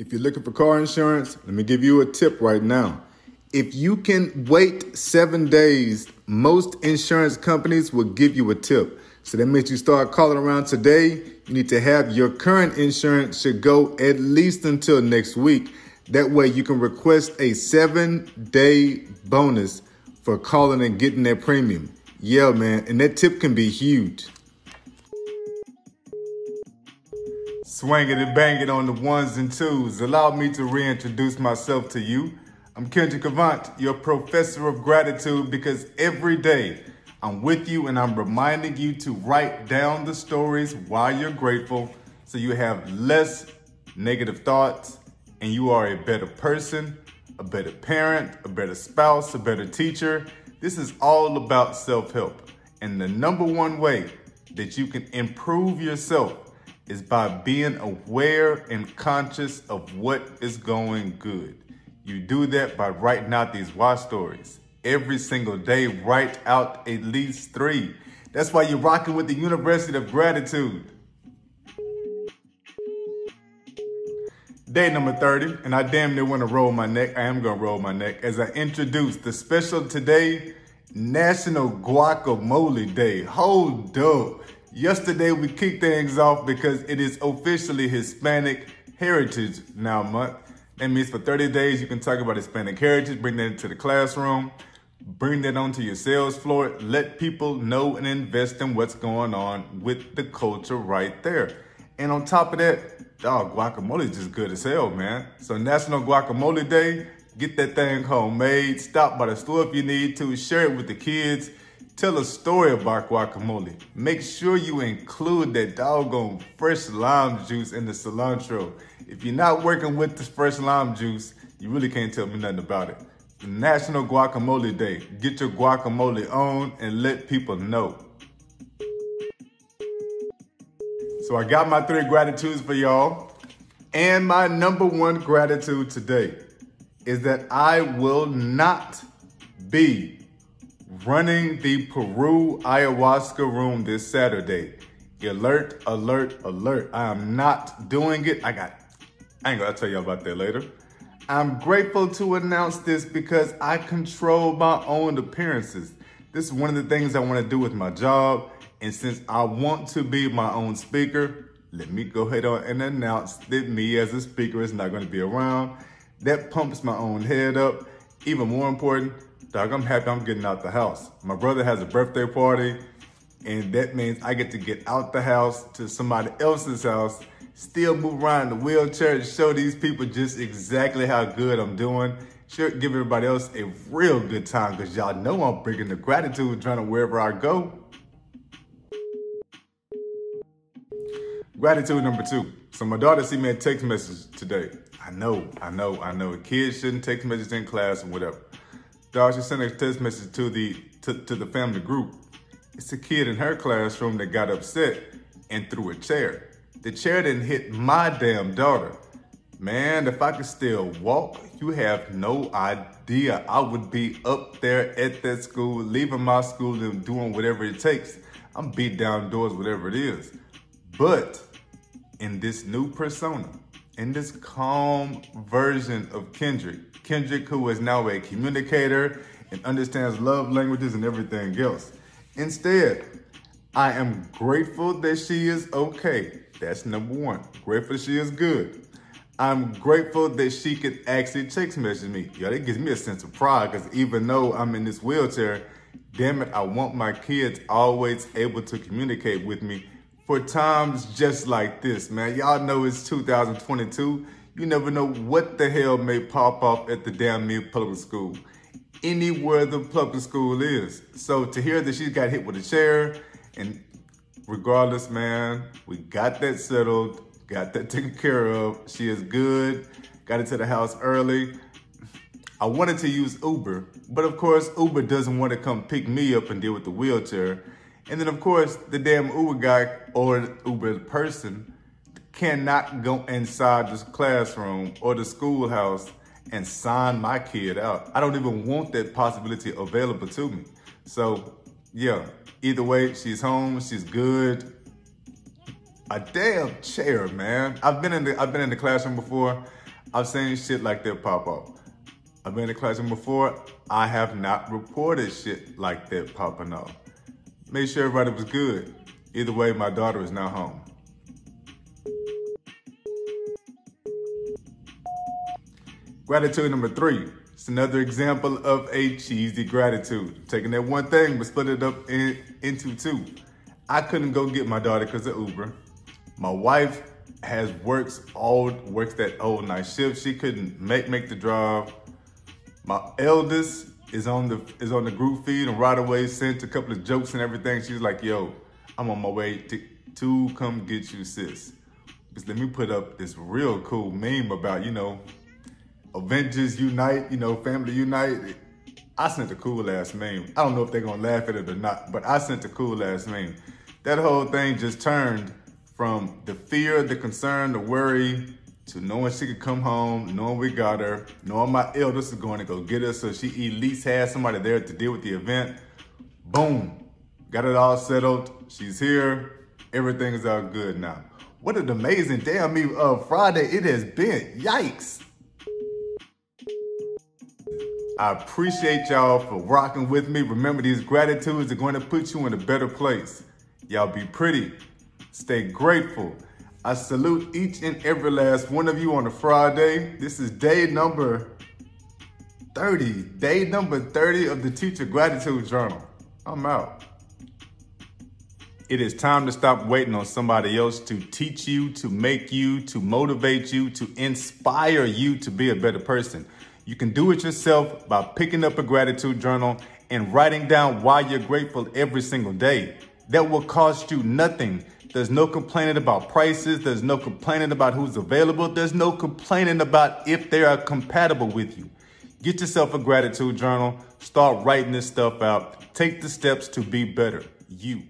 If you're looking for car insurance, let me give you a tip right now. If you can wait seven days, most insurance companies will give you a tip. So that means you start calling around today. You need to have your current insurance should go at least until next week. That way you can request a seven day bonus for calling and getting that premium. Yeah, man. And that tip can be huge. Swinging and banging on the ones and twos. Allow me to reintroduce myself to you. I'm Kendrick Avant, your professor of gratitude, because every day I'm with you and I'm reminding you to write down the stories while you're grateful so you have less negative thoughts and you are a better person, a better parent, a better spouse, a better teacher. This is all about self help. And the number one way that you can improve yourself is by being aware and conscious of what is going good. You do that by writing out these why stories. Every single day, write out at least three. That's why you're rocking with the University of Gratitude. Day number 30, and I damn near want to roll my neck. I am going to roll my neck as I introduce the special today, National Guacamole Day. Hold up. Yesterday we kicked things off because it is officially Hispanic Heritage Now Month. That means for 30 days you can talk about Hispanic heritage, bring that into the classroom, bring that onto your sales floor, let people know and invest in what's going on with the culture right there. And on top of that, dog, guacamole is just good as hell, man. So National Guacamole Day, get that thing homemade, stop by the store if you need to, share it with the kids Tell a story about guacamole. Make sure you include that doggone fresh lime juice in the cilantro. If you're not working with the fresh lime juice, you really can't tell me nothing about it. National Guacamole Day. Get your guacamole on and let people know. So I got my three gratitudes for y'all. And my number one gratitude today is that I will not be running the Peru ayahuasca room this Saturday. Alert, alert, alert. I am not doing it. I got, I ain't gonna tell you about that later. I'm grateful to announce this because I control my own appearances. This is one of the things I wanna do with my job. And since I want to be my own speaker, let me go ahead on and announce that me as a speaker is not gonna be around. That pumps my own head up. Even more important, dog, I'm happy I'm getting out the house. My brother has a birthday party, and that means I get to get out the house to somebody else's house, still move around in the wheelchair and show these people just exactly how good I'm doing. Sure, give everybody else a real good time because y'all know I'm bringing the gratitude trying to wherever I go. Gratitude number two. So my daughter sent me a text message today. I know, I know, I know. Kids shouldn't text messages in class and whatever. Dog, she sent a text message to the to, to the family group. It's a kid in her classroom that got upset and threw a chair. The chair didn't hit my damn daughter. Man, if I could still walk, you have no idea. I would be up there at that school, leaving my school and doing whatever it takes. I'm beat down doors, whatever it is. But in this new persona, in this calm version of Kendrick. Kendrick, who is now a communicator and understands love languages and everything else. Instead, I am grateful that she is okay. That's number one. Grateful she is good. I'm grateful that she could actually text message me. Yeah, that gives me a sense of pride because even though I'm in this wheelchair, damn it, I want my kids always able to communicate with me for times just like this, man. Y'all know it's 2022. You never know what the hell may pop up at the damn near public school. Anywhere the public school is. So to hear that she got hit with a chair, and regardless, man, we got that settled, got that taken care of. She is good, got into the house early. I wanted to use Uber, but of course, Uber doesn't want to come pick me up and deal with the wheelchair. And then of course, the damn Uber guy or Uber person cannot go inside this classroom or the schoolhouse and sign my kid out. I don't even want that possibility available to me. So yeah, either way, she's home, she's good. A damn chair, man. I've been in the I've been in the classroom before. I've seen shit like that pop up. I've been in the classroom before. I have not reported shit like that popping up. Made sure everybody was good. Either way, my daughter is now home. Gratitude number three. It's another example of a cheesy gratitude. Taking that one thing but split it up in, into two. I couldn't go get my daughter because of Uber. My wife has works all works that old night shift. She couldn't make make the drive. My eldest is on the is on the group feed and right away sent a couple of jokes and everything. She's like, "Yo, I'm on my way to, to come get you, sis." Just let me put up this real cool meme about you know Avengers unite, you know, family unite. I sent a cool ass meme. I don't know if they're gonna laugh at it or not, but I sent a cool ass meme. That whole thing just turned from the fear, the concern, the worry, to knowing she could come home, knowing we got her, knowing my eldest is going to go get her so she at least has somebody there to deal with the event. Boom. Got it all settled. She's here. Everything is all good now. What an amazing day. I mean, uh, Friday it has been. Yikes. I appreciate y'all for rocking with me. Remember, these gratitudes are going to put you in a better place. Y'all be pretty. Stay grateful. I salute each and every last one of you on a Friday. This is day number 30. Day number 30 of the Teacher Gratitude Journal. I'm out. It is time to stop waiting on somebody else to teach you, to make you, to motivate you, to inspire you to be a better person. You can do it yourself by picking up a gratitude journal and writing down why you're grateful every single day. That will cost you nothing. There's no complaining about prices. There's no complaining about who's available. There's no complaining about if they are compatible with you. Get yourself a gratitude journal. Start writing this stuff out. Take the steps to be better. You.